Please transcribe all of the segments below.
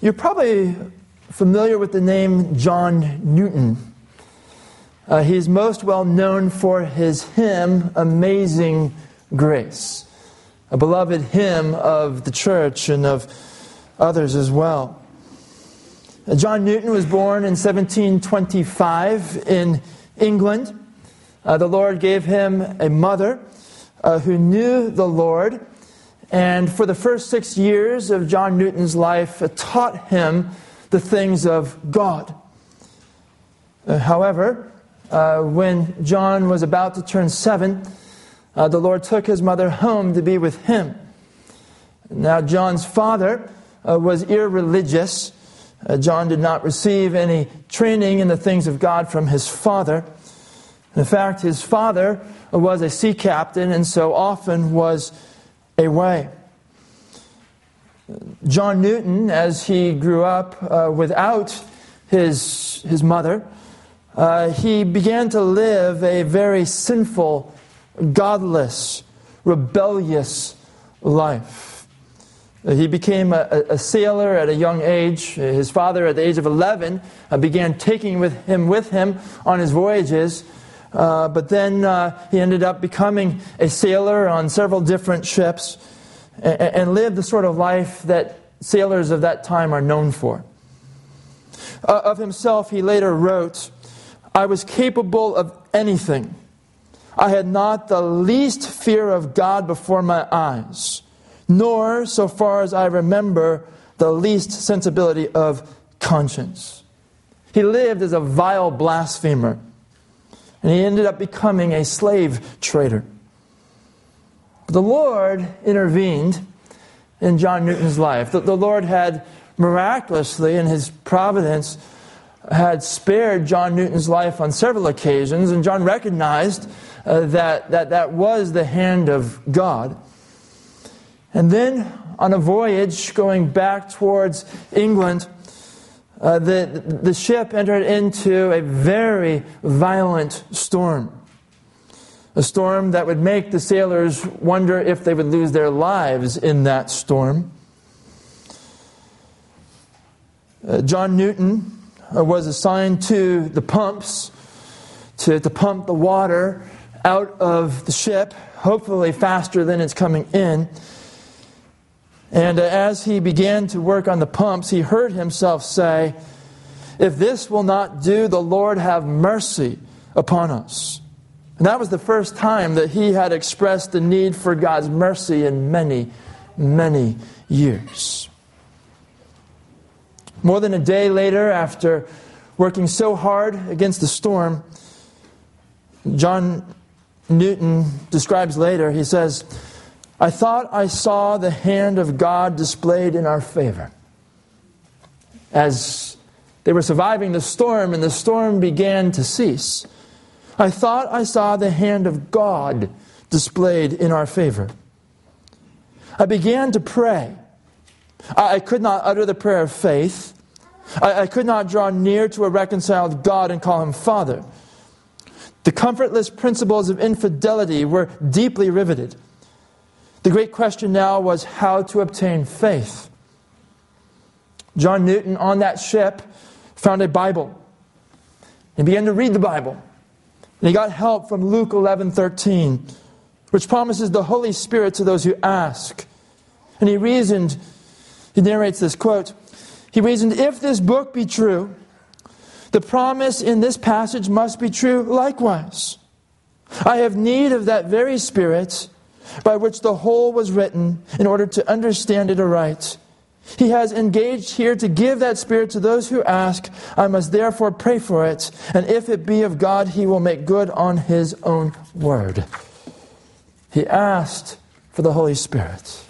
You're probably familiar with the name John Newton. Uh, he's most well known for his hymn, Amazing Grace, a beloved hymn of the church and of others as well. Uh, John Newton was born in 1725 in England. Uh, the Lord gave him a mother uh, who knew the Lord, and for the first six years of John Newton's life, uh, taught him the things of God. Uh, however, uh, when John was about to turn seven, uh, the Lord took his mother home to be with him. Now, John's father uh, was irreligious. Uh, John did not receive any training in the things of God from his father. In fact, his father was a sea captain and so often was away. John Newton, as he grew up uh, without his, his mother, uh, he began to live a very sinful, godless, rebellious life. He became a, a, sailor at a young age. His father, at the age of 11, uh, began taking with him with him on his voyages. Uh, but then uh, he ended up becoming a sailor on several different ships and, and lived the sort of life that sailors of that time are known for. Uh, of himself, he later wrote, I was capable of anything. I had not the least fear of God before my eyes, nor, so far as I remember, the least sensibility of conscience. He lived as a vile blasphemer, and he ended up becoming a slave trader. The Lord intervened in John Newton's life. The, the Lord had miraculously, in his providence, had spared John Newton's life on several occasions, and John recognized uh, that, that that was the hand of God. And then, on a voyage going back towards England, uh, the, the ship entered into a very violent storm. A storm that would make the sailors wonder if they would lose their lives in that storm. Uh, John Newton uh, was assigned to the pumps to, to pump the water out of the ship, hopefully faster than it's coming in. And uh, as he began to work on the pumps, he heard himself say, If this will not do, the Lord have mercy upon us. And that was the first time that he had expressed the need for God's mercy in many, many years. More than a day later, after working so hard against the storm, John Newton describes later, he says, I thought I saw the hand of God displayed in our favor. As they were surviving the storm and the storm began to cease, I thought I saw the hand of God displayed in our favor. I began to pray. I could not utter the prayer of faith. I, could not draw near to a reconciled God and call him Father. The comfortless principles of infidelity were deeply riveted. The great question now was how to obtain faith. John Newton on that ship found a Bible. He began to read the Bible. And he got help from Luke 11:13, which promises the Holy Spirit to those who ask. And he reasoned, he narrates this quote, he reasoned if this book be true, the promise in this passage must be true likewise. I have need of that very Spirit by which the whole was written in order to understand it aright. He has engaged here to give that Spirit to those who ask. I must therefore pray for it, and if it be of God, he will make good on his own word. He asked for the Holy Spirit.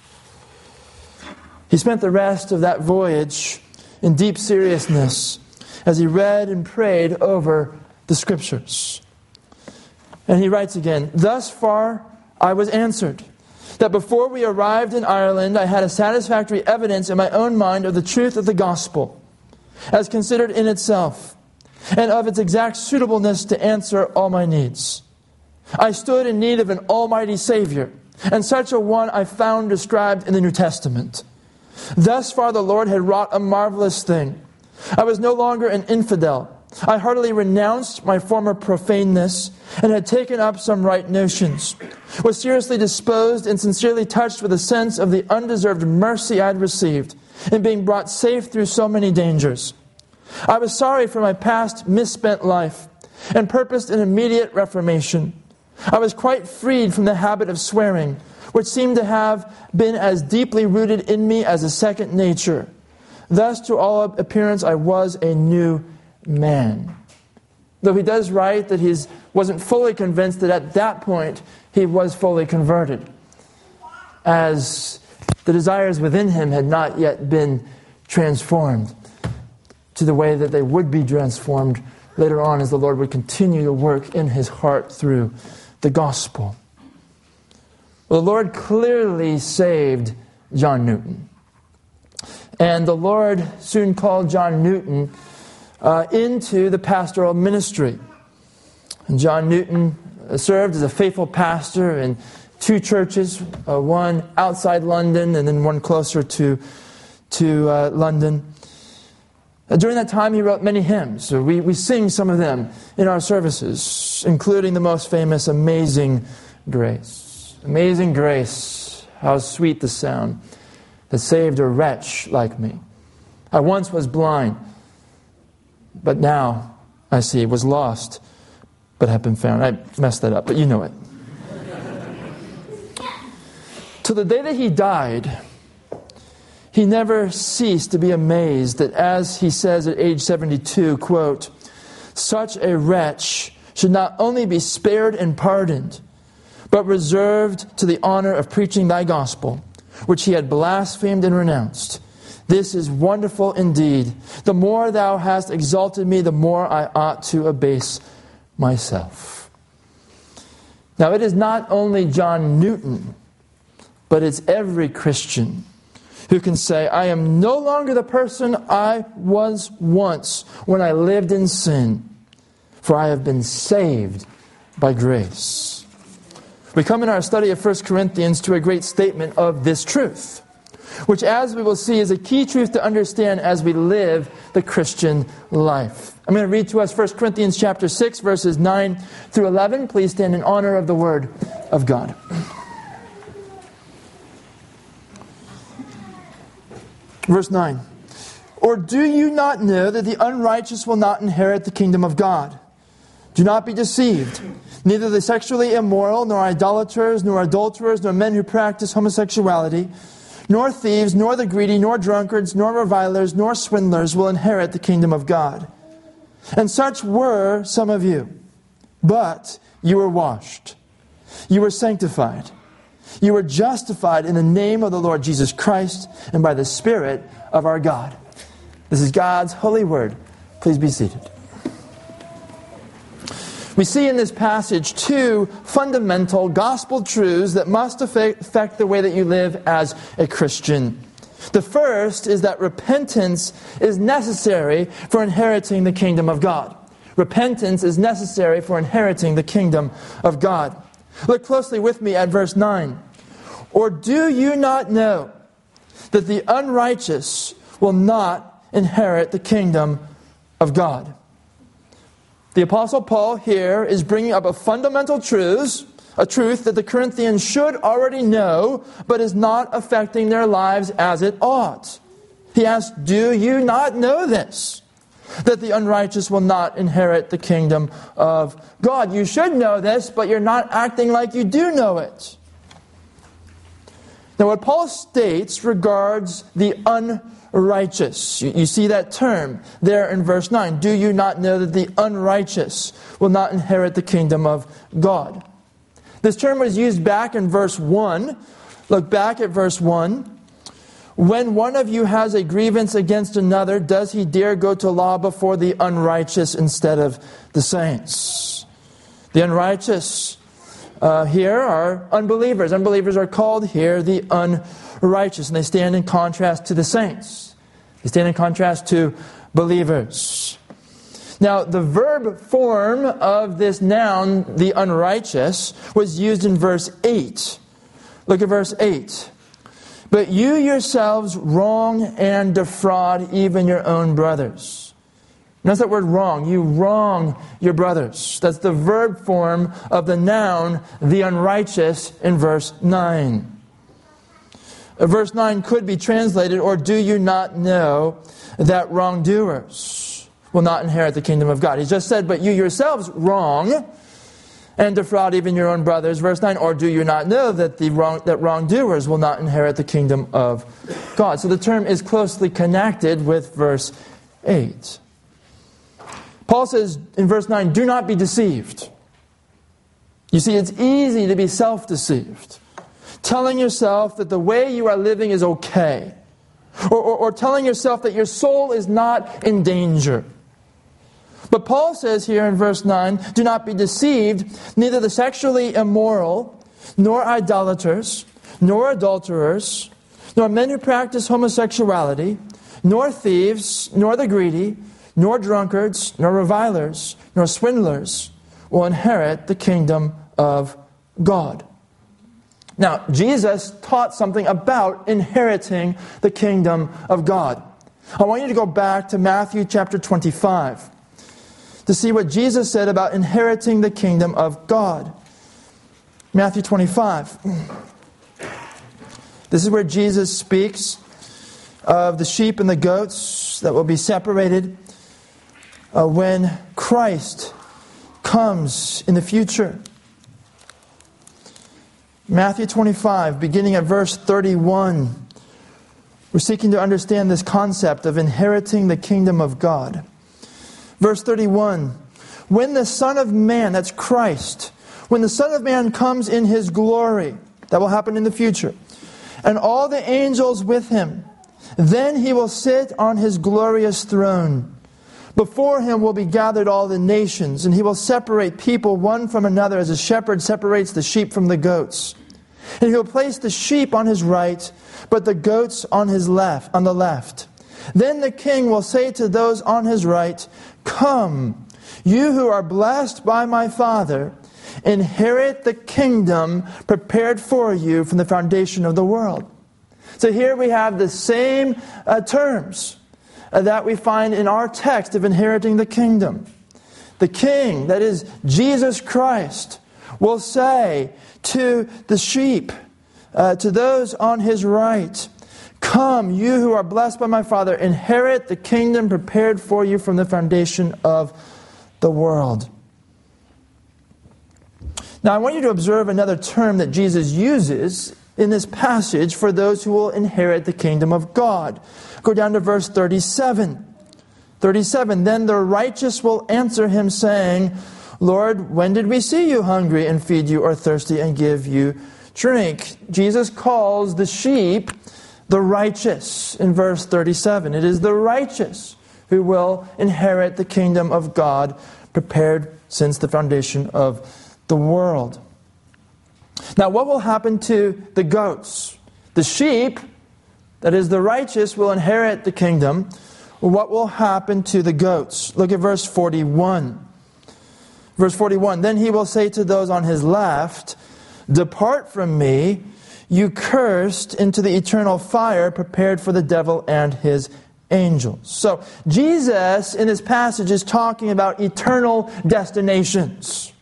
He spent the rest of that voyage in deep seriousness as he read and prayed over the scriptures. And he writes again Thus far I was answered. That before we arrived in Ireland, I had a satisfactory evidence in my own mind of the truth of the gospel, as considered in itself, and of its exact suitableness to answer all my needs. I stood in need of an almighty Savior, and such a one I found described in the New Testament. Thus far, the Lord had wrought a marvelous thing. I was no longer an infidel. I heartily renounced my former profaneness and had taken up some right notions, was seriously disposed and sincerely touched with a sense of the undeserved mercy I had received in being brought safe through so many dangers. I was sorry for my past misspent life and purposed an immediate reformation. I was quite freed from the habit of swearing, which seemed to have been as deeply rooted in me as a second nature. Thus, to all appearance, I was a new man. Though he does write that he wasn't fully convinced that at that point he was fully converted, as the desires within him had not yet been transformed to the way that they would be transformed later on as the Lord would continue to work in his heart through the gospel. Well, the Lord clearly saved John Newton. And the Lord soon called John Newton uh, into the pastoral ministry. And John Newton served as a faithful pastor in two churches, uh, one outside London and then one closer to, to uh, London. Uh, during that time, he wrote many hymns. So we, we sing some of them in our services, including the most famous Amazing Grace. Amazing Grace, how sweet the sound that saved a wretch like me. I once was blind, but now I see, was lost, but have been found. I messed that up, but you know it. to the day that he died, he never ceased to be amazed that as he says at age 72, quote, such a wretch should not only be spared and pardoned, but reserved to the honor of preaching thy gospel, which he had blasphemed and renounced. This is wonderful indeed. The more thou hast exalted me, the more I ought to abase myself. Now, it is not only John Newton, but it's every Christian who can say, I am no longer the person I was once when I lived in sin, for I have been saved by grace. We come in our study of 1 Corinthians to a great statement of this truth, which, as we will see, is a key truth to understand as we live the Christian life. I'm going to read to us 1 Corinthians chapter 6, verses 9 through 11. Please stand in honor of the Word of God. Verse 9. Or do you not know that the unrighteous will not inherit the kingdom of God? Do not be deceived. Neither the sexually immoral, nor idolaters, nor adulterers, nor men who practice homosexuality, nor thieves, nor the greedy, nor drunkards, nor revilers, nor swindlers will inherit the kingdom of God. And such were some of you. But you were washed, you were sanctified you were justified in the name of the Lord Jesus Christ and by the Spirit of our God. This is God's holy word. Please be seated. We see in this passage two fundamental gospel truths that must affect the way that you live as a Christian. The first is that repentance is necessary for inheriting the kingdom of God. Repentance is necessary for inheriting the kingdom of God. Look closely with me at verse 9. Or do you not know that the unrighteous will not inherit the kingdom of God? The Apostle Paul here is bringing up a fundamental truth, a truth that the Corinthians should already know, but is not affecting their lives as it ought. He asks, Do you not know this? that the unrighteous will not inherit the kingdom of God. You should know this, but you're not acting like you do know it. Now, what Paul states regards the unrighteous. You, you, see that term there in verse 9. Do you not know that the unrighteous will not inherit the kingdom of God? This term was used back in verse 1. Look back at verse 1. When one of you has a grievance against another, does he dare go to law before the unrighteous instead of the saints? The unrighteous uh, here are unbelievers. Unbelievers are called here the unrighteous, and they stand in contrast to the saints. They stand in contrast to believers. Now, the verb form of this noun, the unrighteous, was used in verse 8. Look at verse 8. But you yourselves wrong and defraud even your own brothers. Notice that word wrong. You wrong your brothers. That's the verb form of the noun, the unrighteous, in verse 9. Verse 9 could be translated, or do you not know that wrongdoers will not inherit the kingdom of God? He just said, but you yourselves wrong and defraud even your own brothers. Verse 9, or do you not know that, the wrong, that wrongdoers will not inherit the kingdom of God? So the term is closely connected with verse 8. Paul says in verse 9, do not be deceived. You see, it's easy to be self deceived, telling yourself that the way you are living is okay, or, or, or, telling yourself that your soul is not in danger. But Paul says here in verse 9, do not be deceived, neither the sexually immoral, nor idolaters, nor adulterers, nor men who practice homosexuality, nor thieves, nor the greedy nor drunkards, nor revilers, nor swindlers will inherit the kingdom of God. Now, Jesus taught something about inheriting the kingdom of God. I want you to go back to Matthew chapter 25 to see what Jesus said about inheriting the kingdom of God. Matthew 25. This is where Jesus speaks of the sheep and the goats that will be separated uh, when Christ comes in the future. Matthew 25, beginning at verse 31. We're seeking to understand this concept of inheriting the kingdom of God. Verse 31 When the Son of Man, that's Christ, when the Son of Man comes in his glory, that will happen in the future, and all the angels with him, then he will sit on his glorious throne. Before him will be gathered all the nations, and he will separate people one from another as a shepherd separates the sheep from the goats. And he will place the sheep on his right, but the goats on his left, on the left. Then the king will say to those on his right, Come, you who are blessed by my Father, inherit the kingdom prepared for you from the foundation of the world. So here we have the same uh, terms that we find in our text of inheriting the kingdom. The king, that is Jesus Christ, will say to the sheep, uh, to those on his right, Come, you who are blessed by my Father, inherit the kingdom prepared for you from the foundation of the world. Now, I want you to observe another term that Jesus uses in this passage for those who will inherit the kingdom of God. Go down to verse 37. 37 Then the righteous will answer him, saying, Lord, when did we see you hungry and feed you, or thirsty and give you drink? Jesus calls the sheep the righteous in verse 37. It is the righteous who will inherit the kingdom of God prepared since the foundation of the world. Now, what will happen to the goats? The sheep, that is the righteous, will inherit the kingdom. What will happen to the goats? Look at verse 41. Verse 41 Then he will say to those on his left, Depart from me, you cursed, into the eternal fire prepared for the devil and his angels. So, Jesus in this passage is talking about eternal destinations.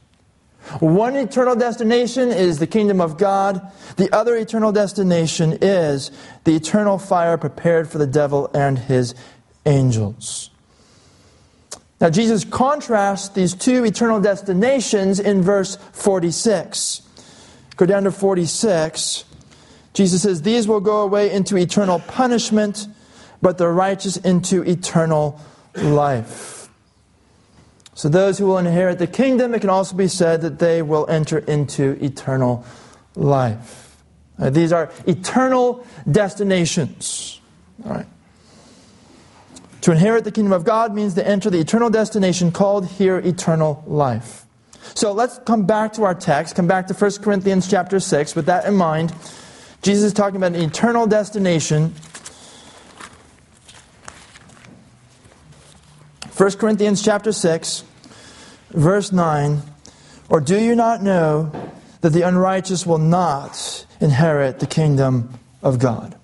One eternal destination is the kingdom of God. The other eternal destination is the eternal fire prepared for the devil and his angels. Now, Jesus contrasts these two eternal destinations in verse 46. Go down to 46. Jesus says, These will go away into eternal punishment, but the righteous into eternal life. So, those who will inherit the kingdom, it can also be said that they will enter into eternal life. Uh, these are eternal destinations. All right. To inherit the kingdom of God means to enter the eternal destination called here eternal life. So let's come back to our text, come back to 1 Corinthians chapter 6. With that in mind, Jesus is talking about an eternal destination. 1 Corinthians chapter 6, verse 9 Or do you not know that the unrighteous will not inherit the kingdom of God?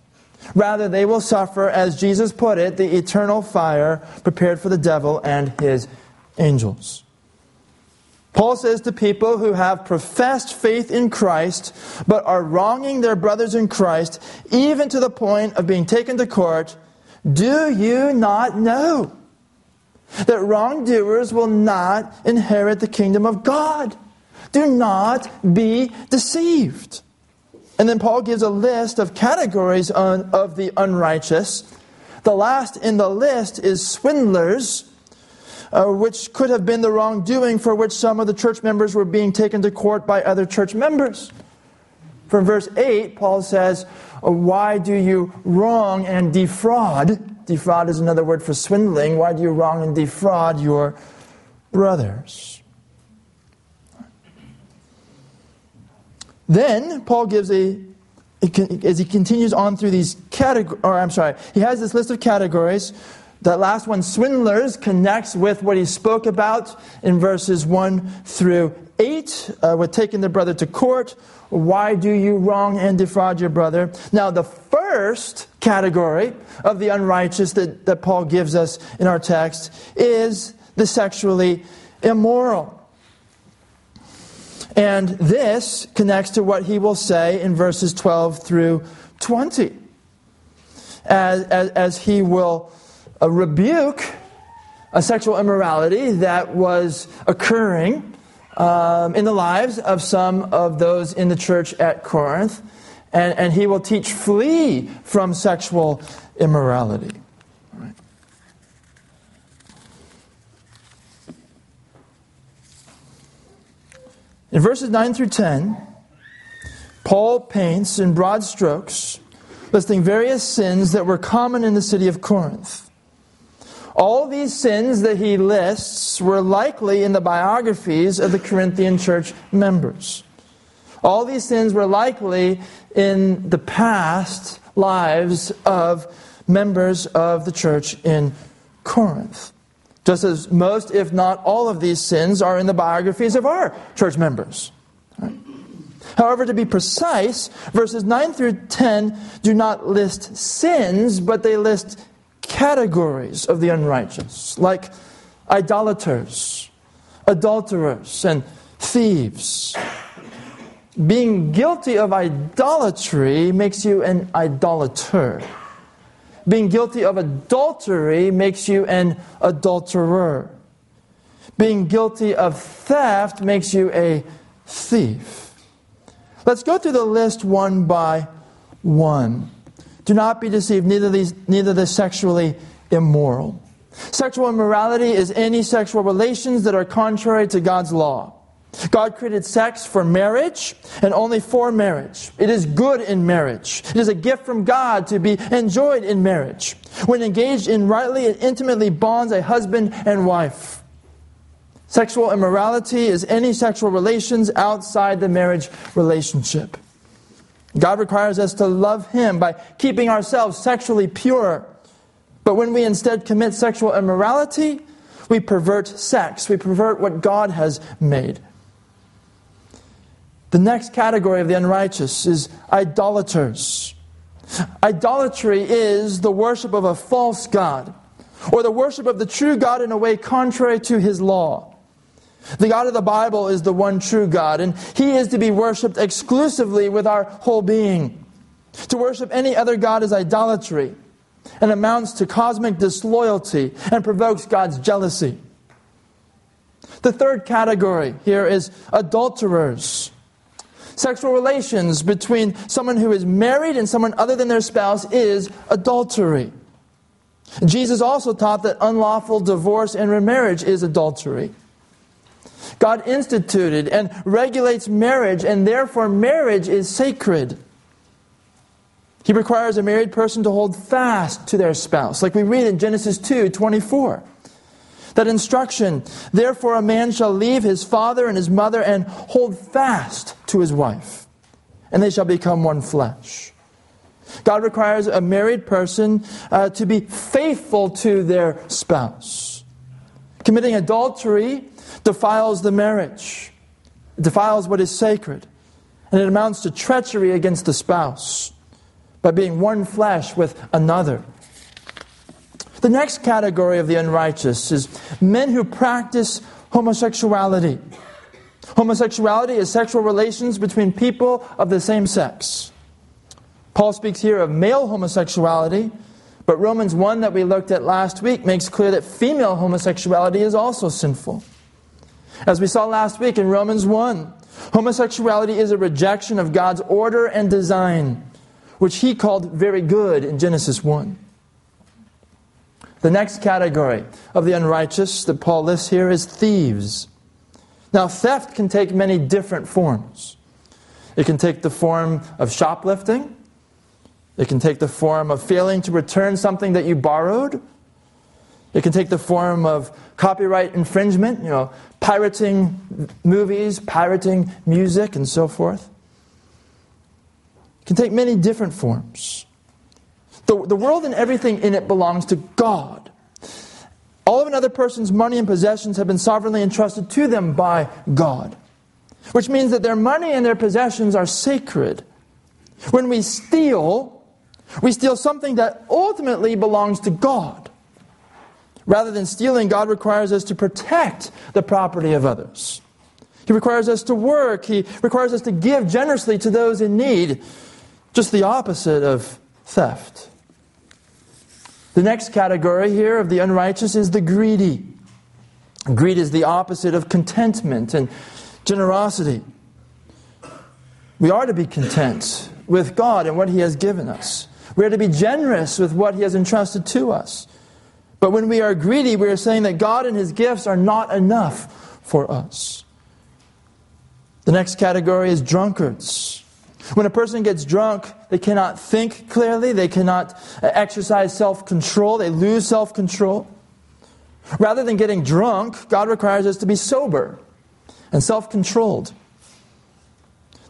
Rather, they will suffer, as Jesus put it, the eternal fire prepared for the devil and his angels. Paul says to people who have professed faith in Christ, but are wronging their brothers in Christ, even to the point of being taken to court, do you not know that wrongdoers will not inherit the kingdom of God? Do not be deceived. And then Paul gives a list of categories on, of the unrighteous. The last in the list is swindlers, uh, which could have been the wrongdoing for which some of the church members were being taken to court by other church members. From verse 8, Paul says, Why do you wrong and defraud? Defraud is another word for swindling. Why do you wrong and defraud your brothers? Then Paul gives a, as he continues on through these categories, or I'm sorry, he has this list of categories. That last one, swindlers, connects with what he spoke about in verses 1 through 8, uh, with taking the brother to court. Why do you wrong and defraud your brother? Now, the first category of the unrighteous that, that Paul gives us in our text is the sexually immoral. And this connects to what he will say in verses 12 through 20. As, as, as he will uh, rebuke a sexual immorality that was occurring um, in the lives of some of those in the church at Corinth. And, and he will teach flee from sexual immorality. In verses 9 through 10, Paul paints in broad strokes, listing various sins that were common in the city of Corinth. All these sins that he lists were likely in the biographies of the Corinthian church members. All these sins were likely in the past lives of members of the church in Corinth. Just as most, if not all, of these sins are in the biographies of our church members. Right? However, to be precise, verses 9 through 10 do not list sins, but they list categories of the unrighteous, like idolaters, adulterers, and thieves. Being guilty of idolatry makes you an idolater being guilty of adultery makes you an adulterer. Being guilty of theft makes you a thief. Let's go through the list one by one. Do not be deceived, neither, these, neither the sexually immoral. Sexual immorality is any sexual relations that are contrary to God's law. God created sex for marriage and only for marriage. It is good in marriage. It is a gift from God to be enjoyed in marriage. When engaged in rightly and intimately bonds a husband and wife. Sexual immorality is any sexual relations outside the marriage relationship. God requires us to love Him by keeping ourselves sexually pure. But when we instead commit sexual immorality, we pervert sex. We pervert what God has made. The next category of the unrighteous is idolaters. Idolatry is the worship of a false God, or the worship of the true God in a way contrary to his law. The God of the Bible is the one true God, and he is to be worshiped exclusively with our whole being. To worship any other God is idolatry and amounts to cosmic disloyalty and provokes God's jealousy. The third category here is adulterers. Sexual relations between someone who is married and someone other than their spouse is adultery. Jesus also taught that unlawful divorce and remarriage is adultery. God instituted and regulates marriage, and therefore marriage is sacred. He requires a married person to hold fast to their spouse, like we read in Genesis 2 24 that instruction. Therefore, a man shall leave his father and his mother and hold fast to his wife, and they shall become one flesh. God requires a married person uh, to be faithful to their spouse. Committing adultery defiles the marriage, it defiles what is sacred, and it amounts to treachery against the spouse. by being one flesh with another. The next category of the unrighteous is men who practice homosexuality. Homosexuality is sexual relations between people of the same sex. Paul speaks here of male homosexuality, but Romans 1 that we looked at last week makes clear that female homosexuality is also sinful. As we saw last week in Romans 1, homosexuality is a rejection of God's order and design, which he called very good in Genesis 1. The next category of the unrighteous that Paul lists here is thieves. Now, theft can take many different forms. It can take the form of shoplifting, it can take the form of failing to return something that you borrowed. It can take the form of copyright infringement, you know, pirating movies, pirating music, and so forth. It can take many different forms. The, the world and everything in it belongs to God. All of another person's money and possessions have been sovereignly entrusted to them by God, which means that their money and their possessions are sacred. When we steal, we steal something that ultimately belongs to God. Rather than stealing, God requires us to protect the property of others. He requires us to work. He requires us to give generously to those in need. Just the opposite of theft. The next category here of the unrighteous is the greedy. Greed is the opposite of contentment and generosity. We are to be content with God and what He has given us. We are to be generous with what He has entrusted to us. But when we are greedy, we are saying that God and His gifts are not enough for us. The next category is drunkards. When a person gets drunk, they cannot think clearly, they cannot uh, exercise self control, they lose self control. Rather than getting drunk, God requires us to be sober and self controlled.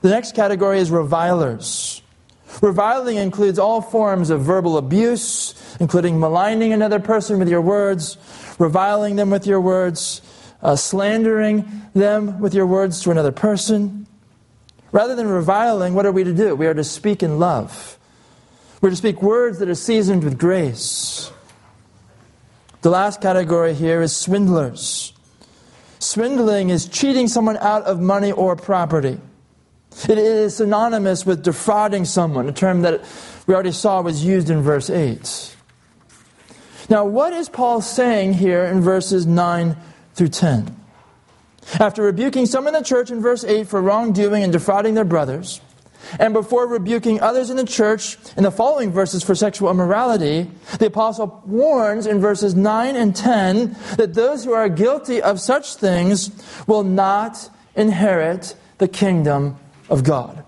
The next category is revilers. Reviling includes all forms of verbal abuse, including maligning another person with your words, reviling them with your words, uh, slandering them with your words to another person. Rather than reviling, what are we to do? We are to speak in love. We're to speak words that are seasoned with grace. The last category here is swindlers. Swindling is cheating someone out of money or property. It is synonymous with defrauding someone, a term that we already saw was used in verse 8. Now, what is Paul saying here in verses 9 through 10? After rebuking some in the church in verse 8 for wrongdoing and defrauding their brothers, and before rebuking others in the church in the following verses for sexual immorality, the apostle warns in verses 9 and 10 that those who are guilty of such things will not inherit the kingdom of God.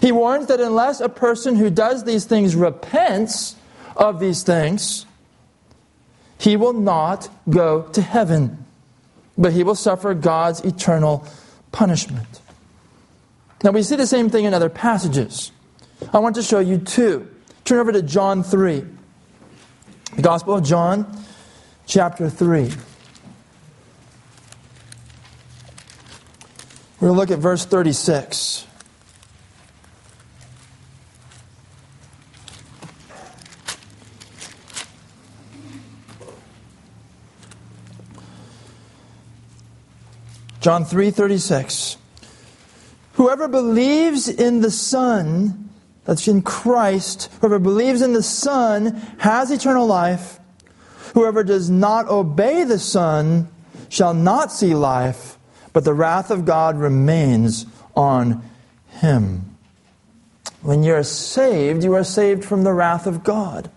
He warns that unless a person who does these things repents of these things, he will not go to heaven but he will suffer God's eternal punishment. Now, we see the same thing in other passages. I want to show you two. Turn over to John 3. The Gospel of John, chapter 3. We're going to look at verse 36. John 3:36. Whoever believes in the Son, that's in Christ, whoever believes in the Son has eternal life. Whoever does not obey the Son shall not see life, but the wrath of God remains on him. When you're saved, you are saved from the wrath of God.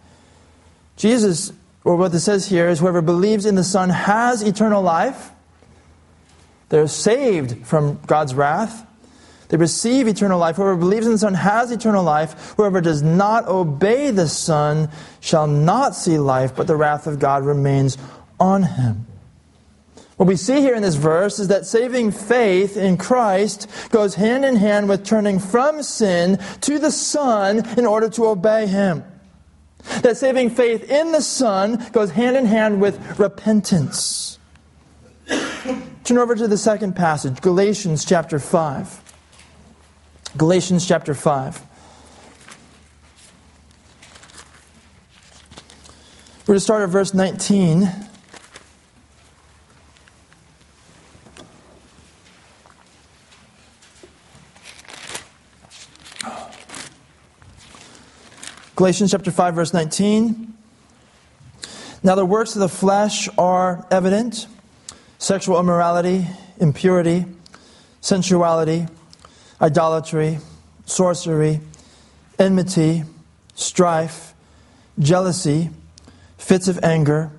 Jesus, or what it says here is whoever believes in the Son has eternal life. They're saved from God's wrath. They receive eternal life. Whoever believes in the Son has eternal life. Whoever does not obey the Son shall not see life, but the wrath of God remains on him. What we see here in this verse is that saving faith in Christ goes hand in hand with turning from sin to the Son in order to obey Him. That saving faith in the Son goes hand in hand with repentance. Turn over to the second passage, Galatians chapter 5. Galatians chapter 5. We're going to start at verse 19. Galatians chapter 5, verse 19. Now the works of the flesh are evident sexual immorality, impurity, sensuality, idolatry, sorcery, enmity, strife, jealousy, fits of anger,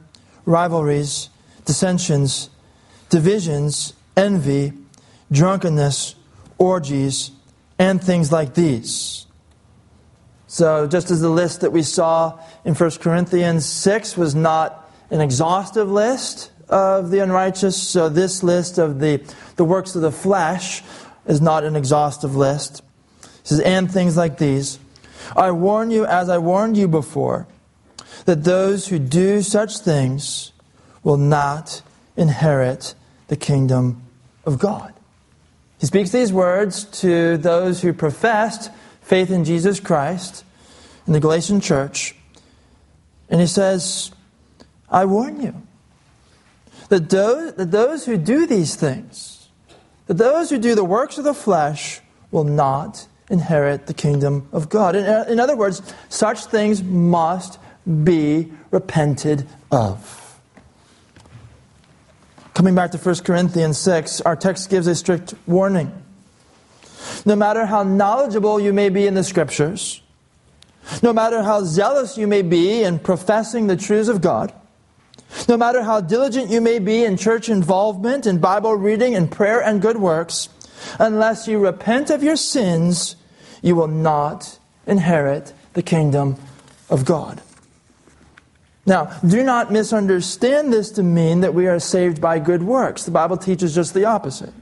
rivalries, dissensions, divisions, envy, drunkenness, orgies, and things like these. So, just as the list that we saw in 1 Corinthians 6 was not an exhaustive list of the unrighteous, so this list of the, the works of the flesh is not an exhaustive list. He says, and things like these. I warn you, as I warned you before, that those who do such things will not inherit the kingdom of God. He speaks these words to those who professed faith in Jesus Christ in the Galatian church. And he says, I warn you that those, that those who do these things, that those who do the works of the flesh, will not inherit the kingdom of God. In, uh, in other words, such things must be repented of. Coming back to 1 Corinthians 6, our text gives a strict warning. No matter how knowledgeable you may be in the scriptures, no matter how zealous you may be in professing the truths of God, no matter how diligent you may be in church involvement, in Bible reading, in prayer and good works, unless you repent of your sins, you will not inherit the kingdom of God. Now, do not misunderstand this to mean that we are saved by good works. The Bible teaches just the opposite.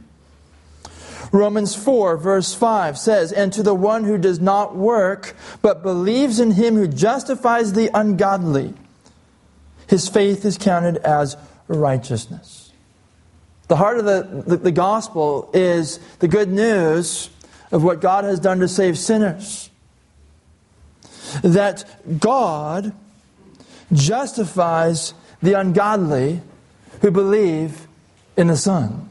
Romans 4, verse 5 says, And to the one who does not work, but believes in him who justifies the ungodly, his faith is counted as righteousness. The heart of the, the, the gospel is the good news of what God has done to save sinners. That God justifies the ungodly who believe in the Son.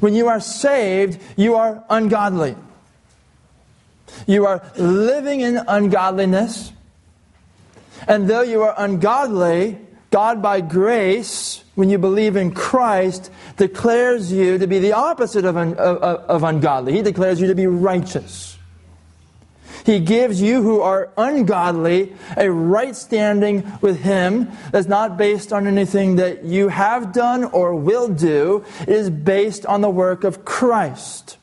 When you are saved, you are ungodly. You are living in ungodliness. And though you are ungodly, God, by grace, when you believe in Christ, declares you to be the opposite of, un- of, of ungodly. He declares you to be righteous. He gives you who are ungodly a right standing with Him that's not based on anything that you have done or will do. It is based on the work of Christ.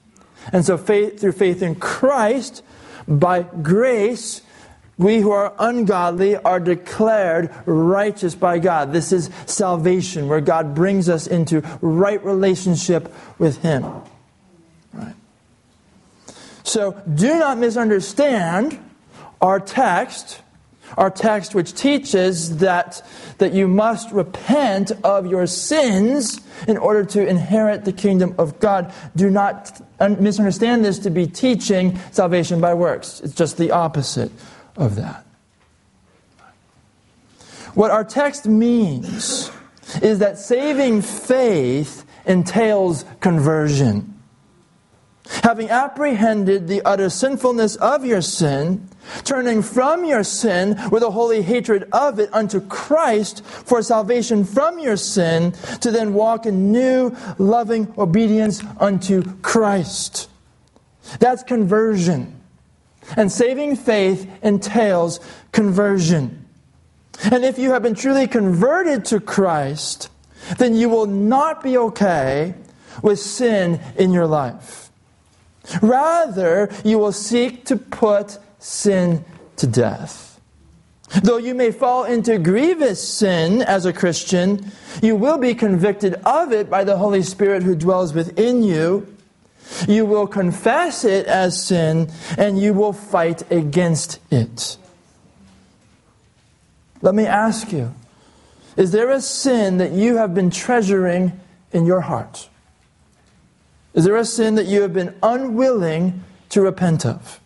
And so faith, through faith in Christ, by grace, we who are ungodly are declared righteous by God. This is salvation, where God brings us into right relationship with Him. Right. So do not misunderstand our text, our text which teaches that, that you must repent of your sins in order to inherit the kingdom of God. Do not misunderstand this to be teaching salvation by works. It's just the opposite of that. What our text means is that saving faith entails conversion. Having apprehended the utter sinfulness of your sin, turning from your sin with a holy hatred of it unto Christ for salvation from your sin, to then walk in new, loving obedience unto Christ. That's conversion. And saving faith entails conversion. And if you have been truly converted to Christ, then you will not be okay with sin in your life. Rather, you will seek to put sin to death. Though you may fall into grievous sin as a Christian, you will be convicted of it by the Holy Spirit who dwells within you. You will confess it as sin, and you will fight against it. Let me ask you Is there a sin that you have been treasuring in your heart? Is there a sin that you have been unwilling to repent of?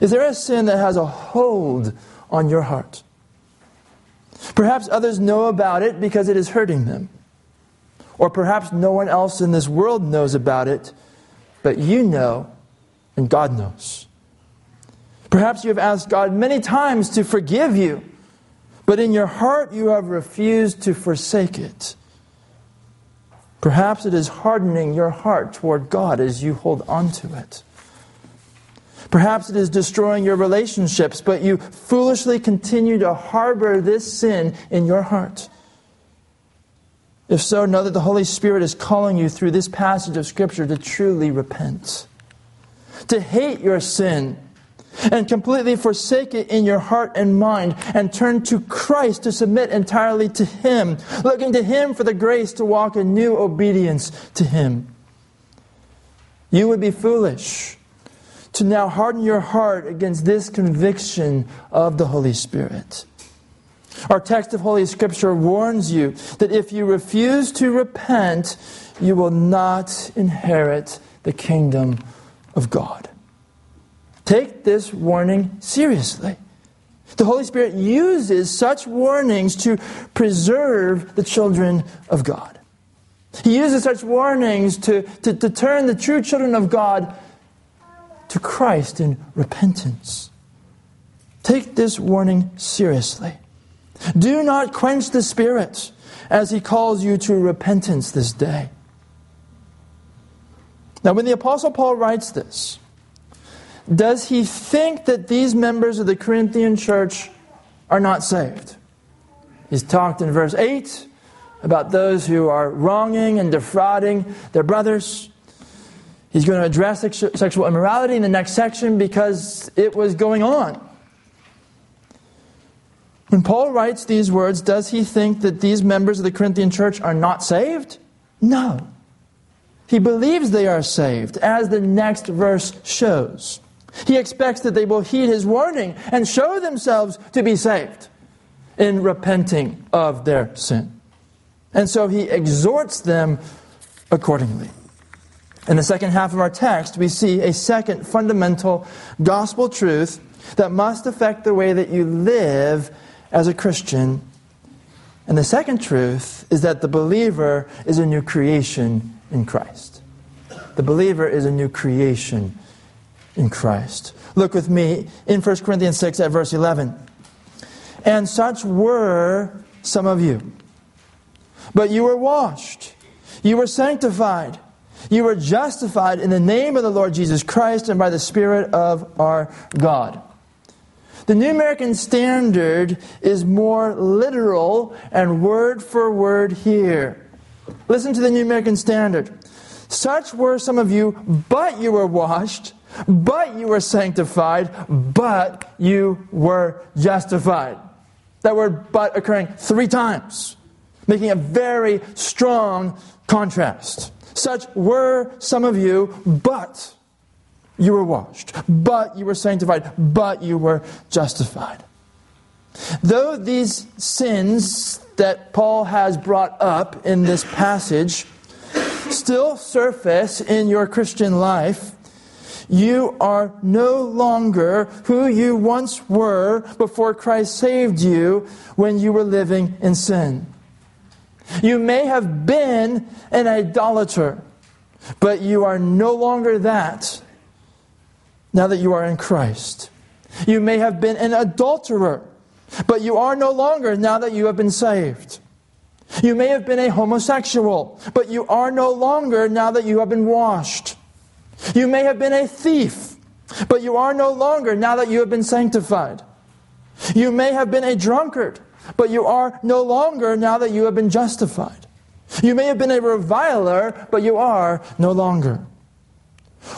Is there a sin that has a hold on your heart? Perhaps others know about it because it is hurting them. Or perhaps no one else in this world knows about it, but you know and God knows. Perhaps you have asked God many times to forgive you, but in your heart you have refused to forsake it. Perhaps it is hardening your heart toward God as you hold on to it. Perhaps it is destroying your relationships, but you foolishly continue to harbor this sin in your heart. If so, know that the Holy Spirit is calling you through this passage of Scripture to truly repent, to hate your sin, and completely forsake it in your heart and mind, and turn to Christ to submit entirely to Him, looking to Him for the grace to walk in new obedience to Him. You would be foolish to now harden your heart against this conviction of the Holy Spirit. Our text of Holy Scripture warns you that if you refuse to repent, you will not inherit the kingdom of God. Take this warning seriously. The Holy Spirit uses such warnings to preserve the children of God. He uses such warnings to, to, to turn the true children of God to Christ in repentance. Take this warning seriously. Do not quench the Spirit as He calls you to repentance this day. Now, when the Apostle Paul writes this, does he think that these members of the Corinthian church are not saved? He's talked in verse 8 about those who are wronging and defrauding their brothers. He's going to address sexual immorality in the next section because it was going on. When Paul writes these words, does he think that these members of the Corinthian church are not saved? No. He believes they are saved, as the next verse shows. He expects that they will heed his warning and show themselves to be saved in repenting of their sin. And so he exhorts them accordingly. In the second half of our text, we see a second fundamental gospel truth that must affect the way that you live as a Christian. And the second truth is that the believer is a new creation in Christ. The believer is a new creation in Christ. Look with me in 1 Corinthians 6 at verse 11. And such were some of you. But you were washed, you were sanctified you were justified in the name of the Lord Jesus Christ and by the Spirit of our God. The New American Standard is more literal and word for word here. Listen to the New American Standard. Such were some of you, but you were washed, but you were sanctified, but you were justified. That word but occurring three times, making a very strong contrast. Such were some of you, but you were washed, but you were sanctified, but you were justified. Though these sins that Paul has brought up in this passage still surface in your Christian life, you are no longer who you once were before Christ saved you when you were living in sin. You may have been an idolater, but you are no longer that now that you are in Christ. You may have been an adulterer, but you are no longer now that you have been saved. You may have been a homosexual, but you are no longer now that you have been washed. You may have been a thief, but you are no longer now that you have been sanctified. You may have been a drunkard, but you are no longer now that you have been justified. You may have been a reviler, but you are no longer.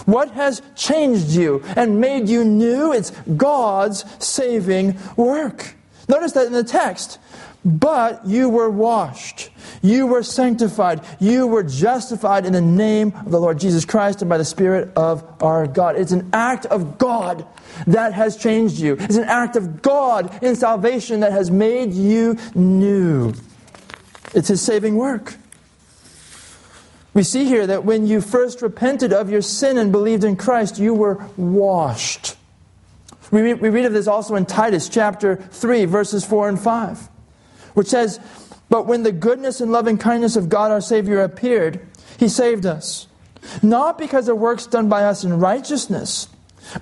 What has changed you and made you new? It's God's saving work. Notice that in the text. But you were washed. You were sanctified. You were justified in the name of the Lord Jesus Christ and by the Spirit of our God. It's an act of God that has changed you. It's an act of God in salvation that has made you new. It's His saving work. We see here that when you first repented of your sin and believed in Christ, you were washed. We read, we read of this also in Titus chapter 3, verses 4 and 5. which says, But when the goodness and loving kindness of God our Savior appeared, he saved us, not because of works done by us in righteousness,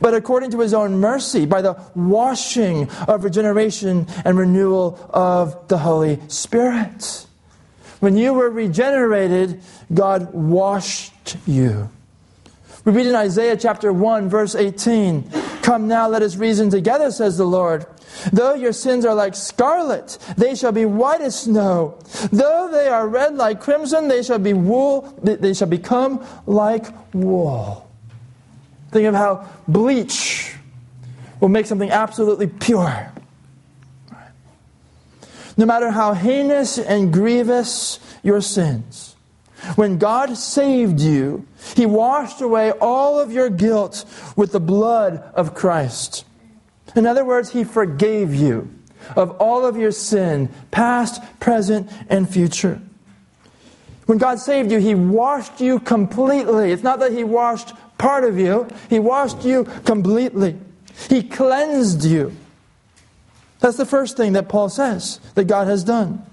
but according to his own mercy, by the washing of regeneration and renewal of the Holy Spirit. When you were regenerated, God washed you. We read in Isaiah chapter 1, verse 18 Come now, let us reason together, says the Lord. Though your sins are like scarlet, they shall be white as snow. Though they are red like crimson, they shall be wool, they shall become like wool. Think of how bleach will make something absolutely pure. No matter how heinous and grievous your sins, when God saved you, He washed away all of your guilt with the blood of Christ. In other words, He forgave you of all of your sin, past, present, and future. When God saved you, He washed you completely. It's not that He washed part of you, He washed you completely. He cleansed you. That's the first thing that Paul says that God has done.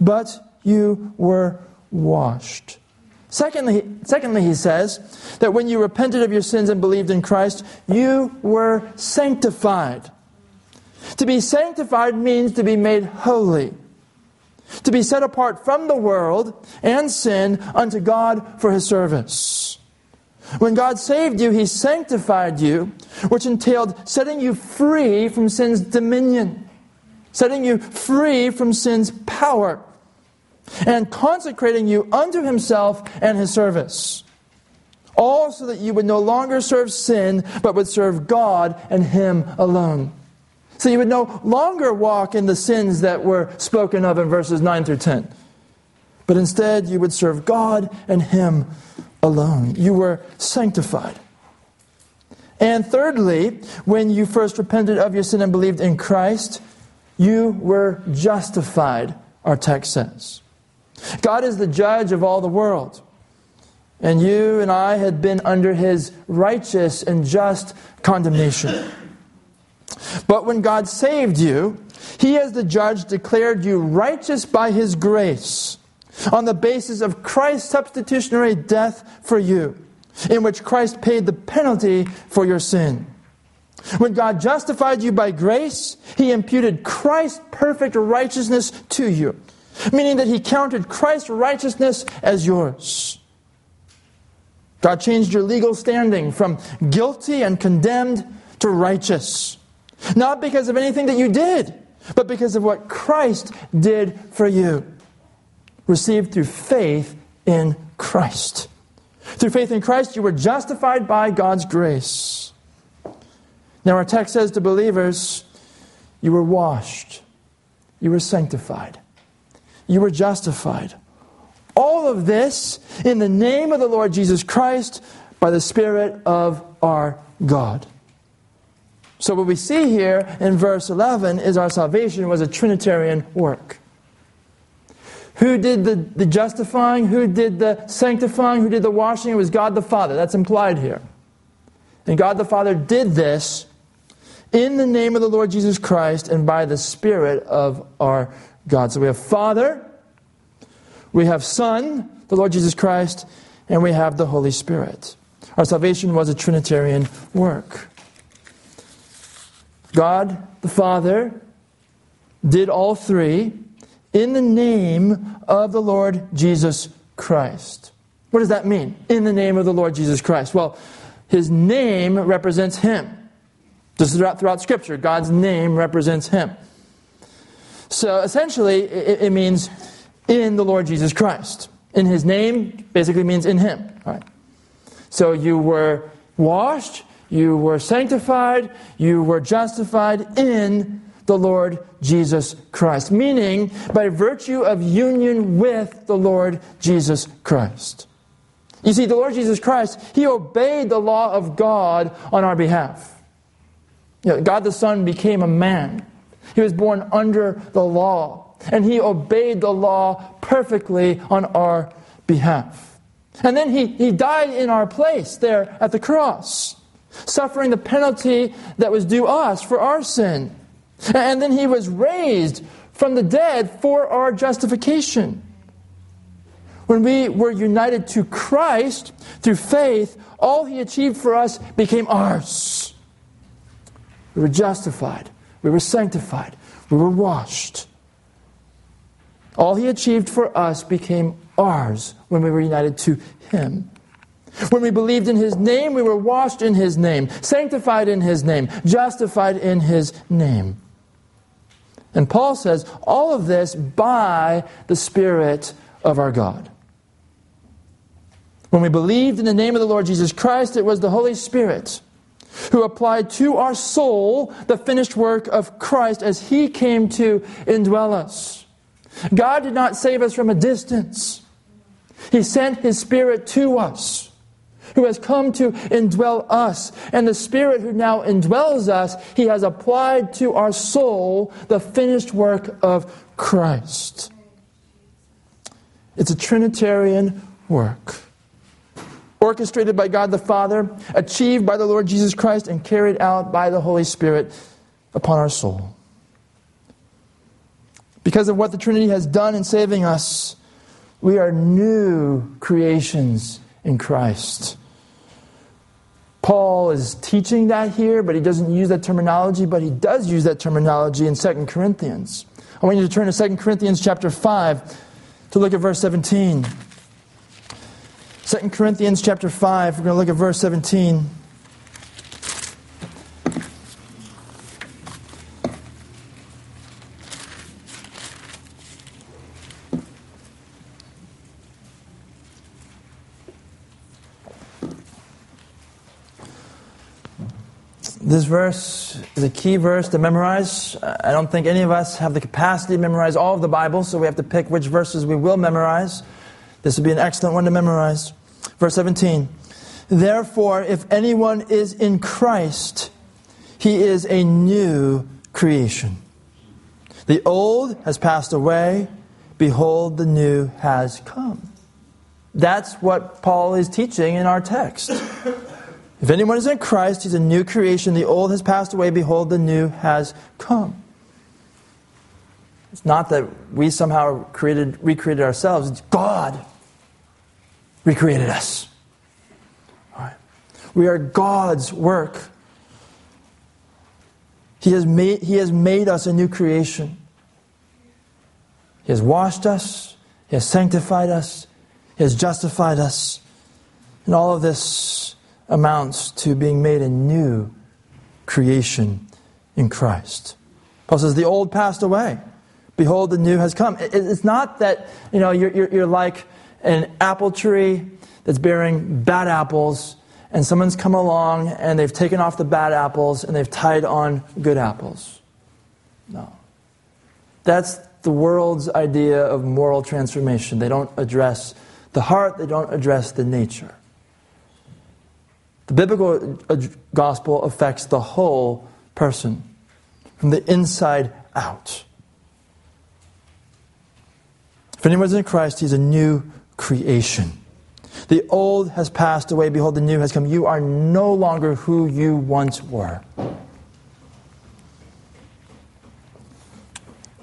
But you were washed. Secondly, secondly, he says that when you repented of your sins and believed in Christ, you were sanctified. To be sanctified means to be made holy, to be set apart from the world and sin unto God for his service. When God saved you, he sanctified you, which entailed setting you free from sin's dominion, setting you free from sin's power and consecrating you unto himself and his service. All so that you would no longer serve sin, but would serve God and him alone. So you would no longer walk in the sins that were spoken of in verses 9 through 10. But instead, you would serve God and him alone. You were sanctified. And thirdly, when you first repented of your sin and believed in Christ, you were justified, our text says. God is the judge of all the world. And you and I had been under his righteous and just condemnation. But when God saved you, he, as the judge, declared you righteous by his grace on the basis of Christ's substitutionary death for you, in which Christ paid the penalty for your sin. When God justified you by grace, he imputed Christ's perfect righteousness to you meaning that he counted Christ's righteousness as yours. God changed your legal standing from guilty and condemned to righteous. Not because of anything that you did, but because of what Christ did for you. Received through faith in Christ. Through faith in Christ, you were justified by God's grace. Now, our text says to believers, you were washed, you were sanctified you were justified. All of this in the name of the Lord Jesus Christ by the Spirit of our God. So, what we see here in verse 11 is our salvation was a Trinitarian work. Who did the, the justifying? Who did the sanctifying? Who did the washing? It was God the Father. That's implied here. And God the Father did this in the name of the Lord Jesus Christ and by the Spirit of our God. So we have Father, we have Son, the Lord Jesus Christ, and we have the Holy Spirit. Our salvation was a Trinitarian work. God the Father did all three in the name of the Lord Jesus Christ. What does that mean? In the name of the Lord Jesus Christ. Well, his name represents him. Just throughout, throughout Scripture, God's name represents him. So essentially, it, it means in the Lord Jesus Christ. In his name basically means in him. Right? So you were washed, you were sanctified, you were justified in the Lord Jesus Christ. Meaning, by virtue of union with the Lord Jesus Christ. You see, the Lord Jesus Christ, He obeyed the law of God on our behalf. You know, God the Son became a man. He was born under the law, and he obeyed the law perfectly on our behalf. And then he, he died in our place there at the cross, suffering the penalty that was due us for our sin. And then he was raised from the dead for our justification. When we were united to Christ through faith, all he achieved for us became ours. We were justified, we were sanctified, we were washed. All he achieved for us became ours when we were united to him. When we believed in his name, we were washed in his name, sanctified in his name, justified in his name. And Paul says all of this by the Spirit of our God. When we believed in the name of the Lord Jesus Christ, it was the Holy Spirit who applied to our soul the finished work of Christ as he came to indwell us. God did not save us from a distance, He sent His Spirit to us who has come to indwell us. And the Spirit who now indwells us, He has applied to our soul the finished work of Christ. It's a Trinitarian work. Orchestrated by God the Father, achieved by the Lord Jesus Christ, and carried out by the Holy Spirit upon our soul. Because of what the Trinity has done in saving us, we are new creations in Christ. Paul is teaching that here, but he doesn't use that terminology, but he does use that terminology in 2 Corinthians. I want you to turn to 2 Corinthians chapter 5 to look at verse 17. 2 Corinthians chapter 5, we're going to look at verse 17. This verse is a key verse to memorize. I don't think any of us have the capacity to memorize all of the Bible, so we have to pick which verses we will memorize. This would be an excellent one to memorize. Verse 17 Therefore, if anyone is in Christ, he is a new creation. The old has passed away, behold, the new has come. That's what Paul is teaching in our text. If anyone is in Christ, he's a new creation. The old has passed away. Behold, the new has come. It's not that we somehow created, recreated ourselves. It's God recreated us. We are God's work. He has, made, he has made us a new creation. He has washed us. He has sanctified us. He has justified us. And all of this amounts to being made a new creation in Christ. Paul says, The old passed away. Behold, the new has come. It's not that you know, you're, you're, you're like an apple tree that's bearing bad apples, and someone's come along and they've taken off the bad apples and they've tied on good apples. No. That's the world's idea of moral transformation. They don't address the heart, they don't address the nature. The biblical uh, gospel affects the whole person, from the inside out. If anyone's in Christ, he's a new creation. The old has passed away. Behold, the new has come. You are no longer who you once were.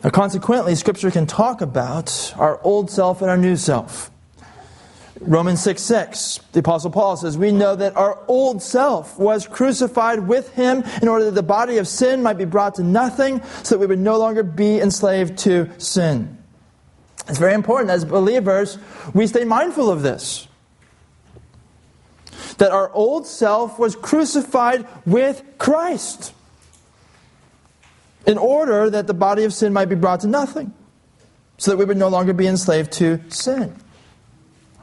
Now, consequently, Scripture can talk about our old self and our new self. Romans 6 6, the Apostle Paul says, We know that our old self was crucified with him in order that the body of sin might be brought to nothing, so that we would no longer be enslaved to sin. It's very important as believers, we stay mindful of this. That our old self was crucified with Christ in order that the body of sin might be brought to nothing, so that we would no longer be enslaved to sin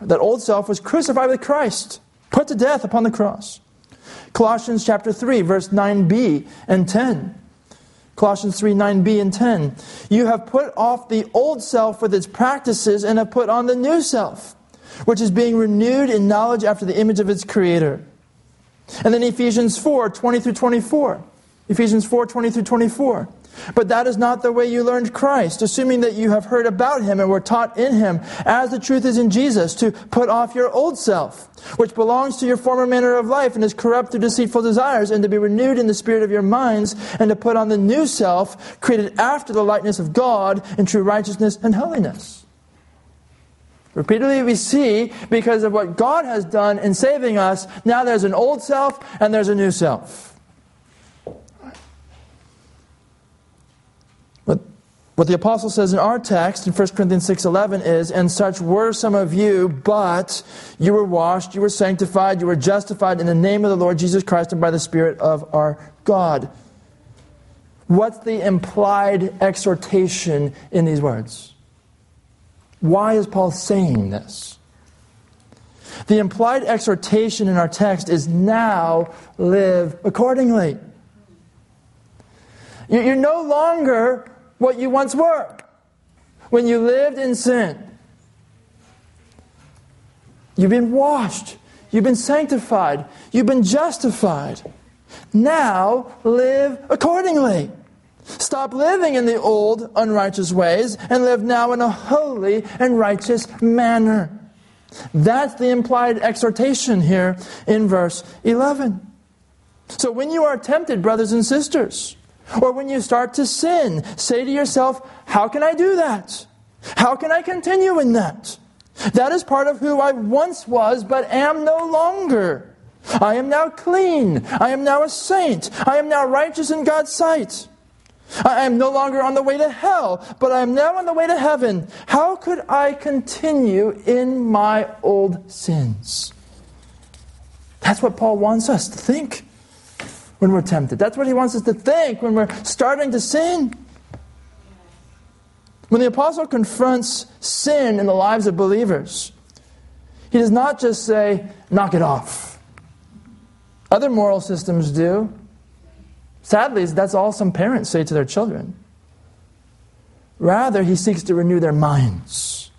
that old self was crucified with Christ, put to death upon the cross. Colossians chapter 3, verse 9b and 10. Colossians 3, 9b and 10. You have put off the old self with its practices and have put on the new self, which is being renewed in knowledge after the image of its creator. And then Ephesians 4, 20 through 24. Ephesians 4, 20 through 24. But that is not the way you learned Christ, assuming that you have heard about him and were taught in him, as the truth is in Jesus, to put off your old self, which belongs to your former manner of life and is corrupt through deceitful desires, and to be renewed in the spirit of your minds, and to put on the new self, created after the likeness of God in true righteousness and holiness. Repeatedly, we see because of what God has done in saving us, now there's an old self and there's a new self. What the apostle says in our text in 1 Corinthians 6:11 is, "And such were some of you, but you were washed, you were sanctified, you were justified in the name of the Lord Jesus Christ and by the Spirit of our God." What's the implied exhortation in these words? Why is Paul saying this? The implied exhortation in our text is now live accordingly. You're no longer what you once were when you lived in sin. You've been washed, you've been sanctified, you've been justified. Now live accordingly. Stop living in the old unrighteous ways and live now in a holy and righteous manner. That's the implied exhortation here in verse 11. So when you are tempted, brothers and sisters, or when you start to sin, say to yourself, How can I do that? How can I continue in that? That is part of who I once was, but am no longer. I am now clean. I am now a saint. I am now righteous in God's sight. I am no longer on the way to hell, but I am now on the way to heaven. How could I continue in my old sins? That's what Paul wants us to think when we're tempted. That's what he wants us to think when we're starting to sin. When the apostle confronts sin in the lives of believers, he does not just say, knock it off. Other moral systems do. Sadly, that's all some parents say to their children. Rather, he seeks to renew their minds,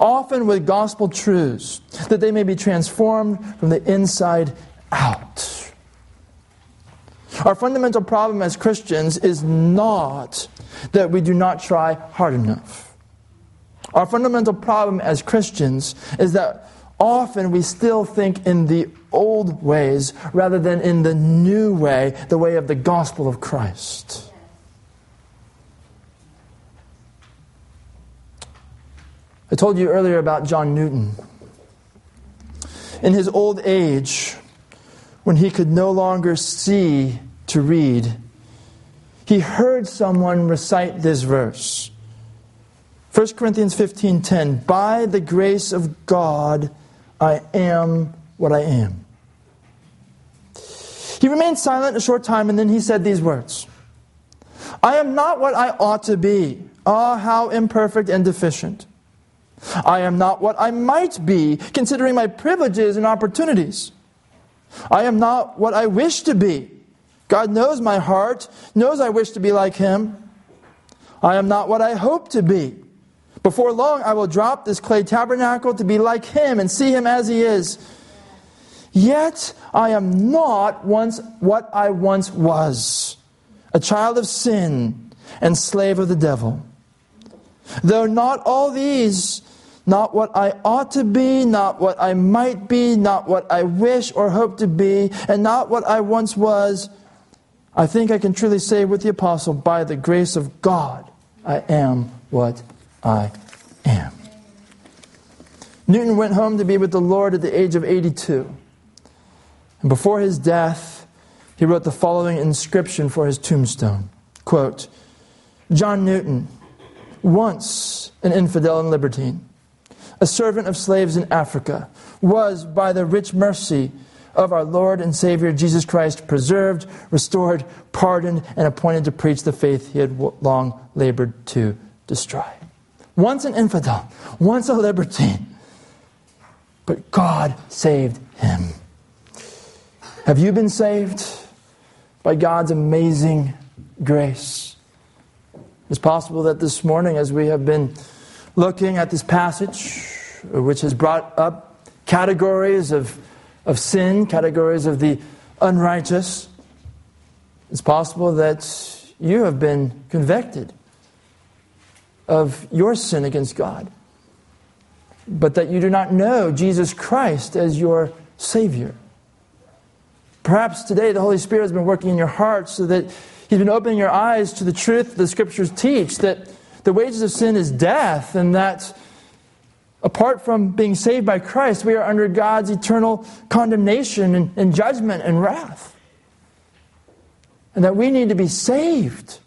often with gospel truths, that they may be transformed from the inside out. Our fundamental problem as Christians is not that we do not try hard enough. Our fundamental problem as Christians is that often we still think in the old ways rather than in the new way, the way of the gospel of Christ. I told you earlier about John Newton. In his old age, when he could no longer see to read, he heard someone recite this verse. 1 Corinthians 15:10 By the grace of God I am what I am. He remained silent a short time and then he said these words I am not what I ought to be. Ah, how imperfect and deficient. I am not what I might be, considering my privileges and opportunities. I am not what I wish to be. God knows my heart, knows I wish to be like Him. I am not what I hope to be. Before long, I will drop this clay tabernacle to be like Him and see Him as He is. Yet I am not once what I once was a child of sin and slave of the devil. Though not all these, not what I ought to be, not what I might be, not what I wish or hope to be, and not what I once was, I think I can truly say with the apostle, by the grace of God, I am what I am. Newton went home to be with the Lord at the age of 82. And before his death, he wrote the following inscription for his tombstone quote, John Newton, once an infidel and libertine a servant of slaves in Africa, was by the rich mercy of our Lord and Savior Jesus Christ preserved, restored, pardoned, and appointed to preach the faith he had long labored to destroy. Once an infidel, once a libertine, but God saved him. Have you been saved by God's amazing grace? It's possible that this morning, as we have been looking at this passage, which has brought up categories of, of sin, categories of the unrighteous. It's possible that you have been convicted of your sin against God, but that you do not know Jesus Christ as your Savior. Perhaps today the Holy Spirit has been working in your heart so that He's been opening your eyes to the truth the Scriptures teach that the wages of sin is death, and that apart from being saved by Christ, we are under God's eternal condemnation and, and judgment and wrath. And that we need to be saved.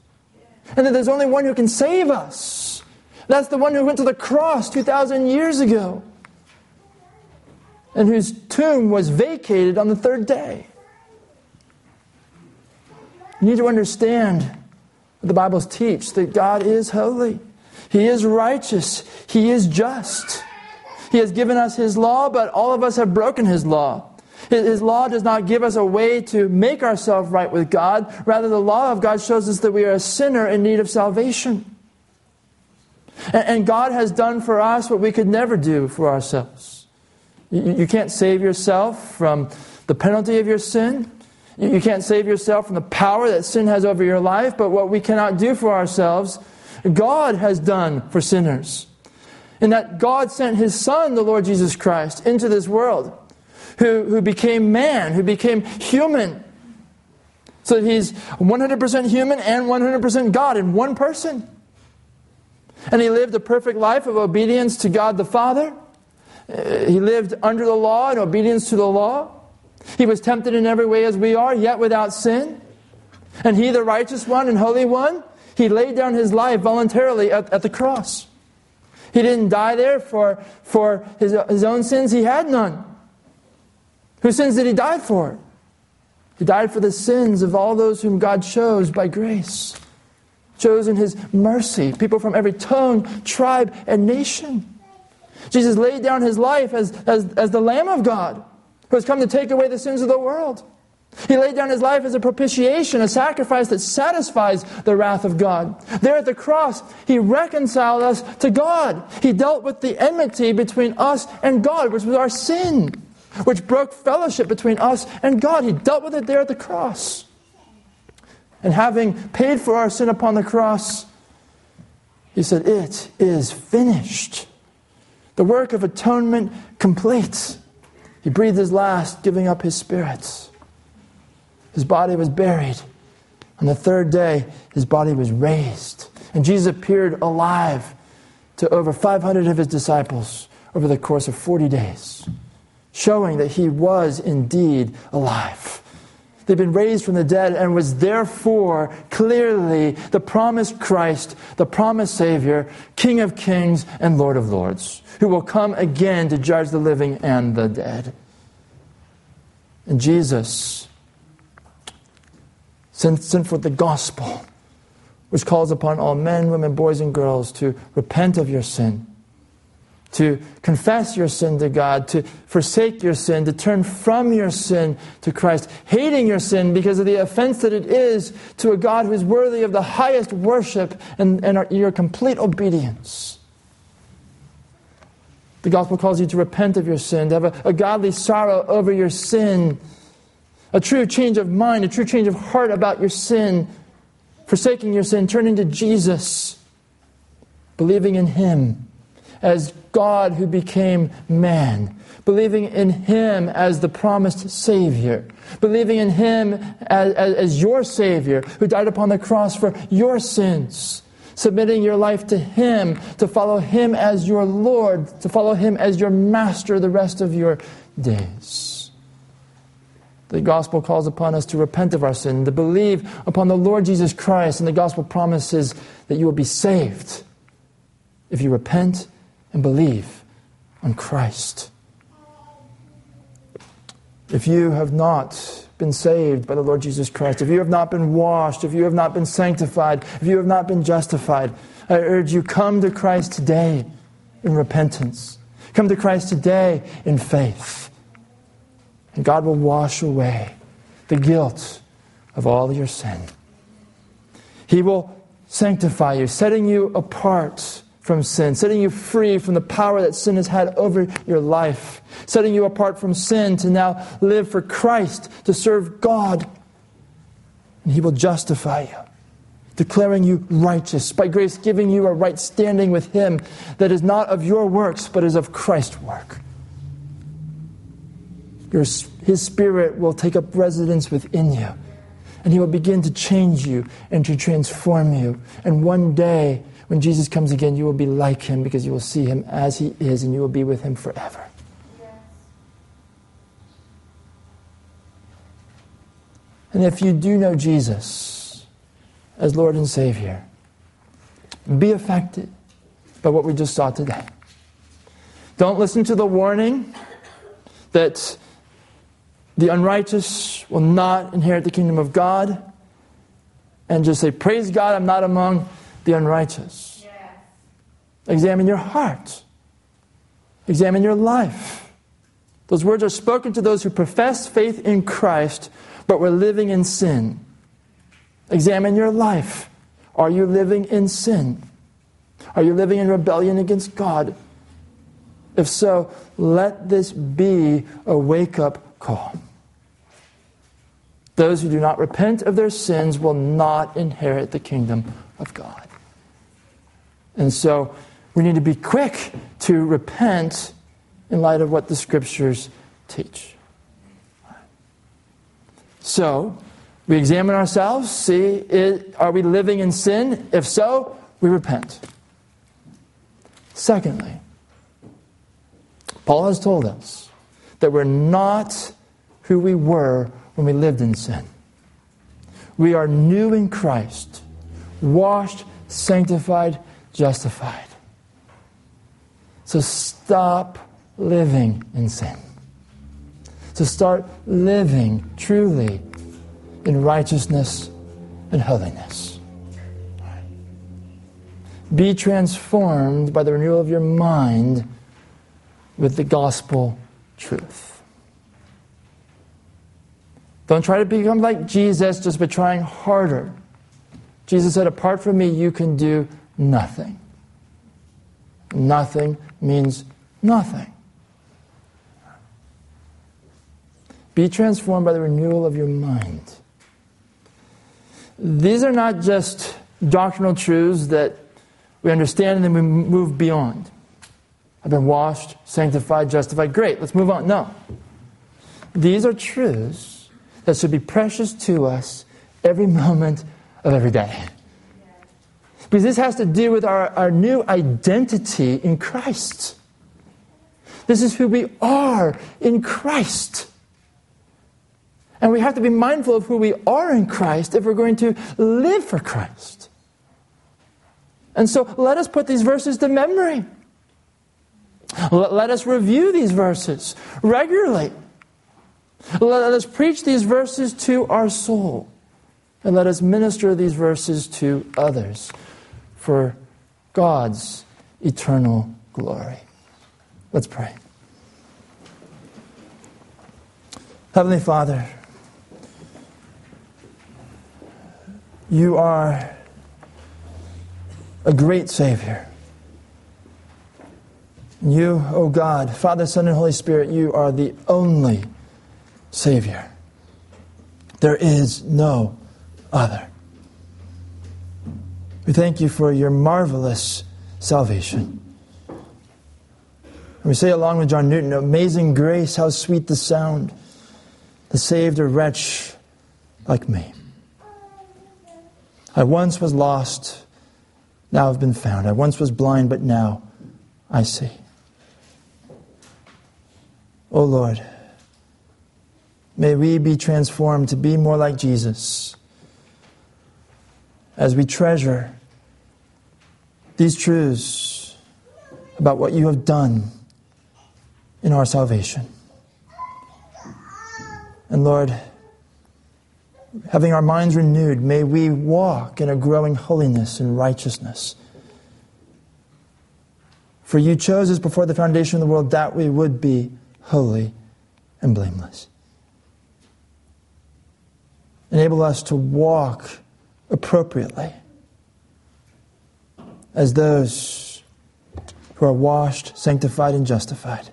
And that there's only one who can save us. That's the one who went to the cross 2,000 years ago and whose tomb was vacated on the third day. You need to understand what the Bible teaches that God is holy, He is righteous, He is just. He has given us His law, but all of us have broken His law. His law does not give us a way to make ourselves right with God. Rather, the law of God shows us that we are a sinner in need of salvation. And God has done for us what we could never do for ourselves. You can't save yourself from the penalty of your sin. You can't save yourself from the power that sin has over your life, but what we cannot do for ourselves, God has done for sinners. In that God sent His Son, the Lord Jesus Christ, into this world, who, who became man, who became human. So He's 100% human and 100% God in one person. And He lived a perfect life of obedience to God the Father. Uh, he lived under the law in obedience to the law. He was tempted in every way as we are, yet without sin. And he, the righteous one and holy one, he laid down his life voluntarily at, at the cross. He didn't die there for, for his, his own sins, he had none. Whose sins did he die for? He died for the sins of all those whom God chose by grace, chose in his mercy, people from every tongue, tribe, and nation. Jesus laid down his life as, as, as the Lamb of God who has come to take away the sins of the world. He laid down his life as a propitiation, a sacrifice that satisfies the wrath of God. There at the cross, he reconciled us to God. He dealt with the enmity between us and God, which was our sin, which broke fellowship between us and God. He dealt with it there at the cross. And having paid for our sin upon the cross, he said, It is finished. The work of atonement complete. He breathed his last, giving up his spirits. His body was buried. On the third day, his body was raised. And Jesus appeared alive to over 500 of his disciples over the course of 40 days, showing that he was indeed alive. They'd been raised from the dead and was therefore clearly the promised Christ, the promised Savior, King of kings and Lord of lords who will come again to judge the living and the dead. And Jesus sent, forth the gospel, which calls upon all men, women, boys, and girls to repent of your sin, to confess your sin to God, to forsake your sin, to turn from your sin to Christ, hating your sin because of the offense that it is to a God who is worthy of the highest worship and, and your complete obedience. The gospel calls you to repent of your sin, to have a, a godly sorrow over your sin, a true change of mind, a true change of heart about your sin, forsaking your sin, turning to Jesus, believing in Him as God who became man, believing in Him as the promised Savior, believing in Him as, as, as your Savior who died upon the cross for your sins submitting your life to Him, to follow Him as your Lord, to follow Him as your master the rest of your days. The gospel calls upon us to repent of our sin, to believe upon the Lord Jesus Christ, and the gospel promises that you will be saved if you repent and believe on Christ. If you have not been saved by the Lord Jesus Christ, if you have not been washed, if you have not been sanctified, if you have not been justified, I urge you, come to Christ today in repentance. Come to Christ today in faith. And God will wash away the guilt of all your sin. He will sanctify you, setting you apart from sin, setting you free from the power that sin has had over your life, setting you apart from sin to now live for Christ, to serve God. And He will justify you, declaring you righteous, by grace giving you a right standing with Him that is not of your works, but is of Christ's work. Your, his Spirit will take up residence within you, and He will begin to change you and to transform you. And one day, when Jesus comes again, you will be like Him because you will see Him as He is, and you will be with Him forever. And if you do know Jesus as Lord and Savior, be affected by what we just saw today. Don't listen to the warning that the unrighteous will not inherit the kingdom of God and just say, Praise God, I'm not among the unrighteous. Yes. Examine your heart, examine your life. Those words are spoken to those who profess faith in Christ, but were living in sin. Examine your life. Are you living in sin? Are you living in rebellion against God? If so, let this be a wake up call. Those who do not repent of their sins will not inherit the kingdom of God. And so we need to be quick to repent in light of what the scriptures teach. So, we examine ourselves, see, are we living in sin? If so, we repent. Secondly, Paul has told us that we're not who we were when we lived in sin. We are new in Christ, washed, sanctified, justified. So stop living in sin. To start living truly in righteousness and holiness. Be transformed by the renewal of your mind with the gospel truth. Don't try to become like Jesus just by trying harder. Jesus said, Apart from me, you can do nothing. Nothing means nothing. Be transformed by the renewal of your mind. These are not just doctrinal truths that we understand and then we move beyond. I've been washed, sanctified, justified. Great, let's move on. No. These are truths that should be precious to us every moment of every day. Because this has to do with our, our new identity in Christ. This is who we are in Christ. And we have to be mindful of who we are in Christ if we're going to live for Christ. And so let us put these verses to memory. Let us review these verses regularly. Let us preach these verses to our soul. And let us minister these verses to others for God's eternal glory. Let's pray. Heavenly Father, you are a great Savior. You, O oh God, Father, Son, and Holy Spirit, you are the only Savior. There is no other. We thank you for your marvelous salvation. And we say, along with John Newton, Amazing grace, how sweet the sound that saved a wretch like me. I once was lost, now I've been found. I once was blind, but now I see. O oh Lord, May we be transformed to be more like Jesus as we treasure these truths about what you have done in our salvation. And Lord, having our minds renewed, may we walk in a growing holiness and righteousness. For you chose us before the foundation of the world that we would be holy and blameless. Enable us to walk appropriately as those who are washed, sanctified, and justified.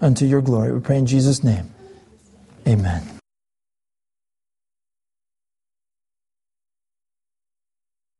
Unto your glory. We pray in Jesus' name. Amen.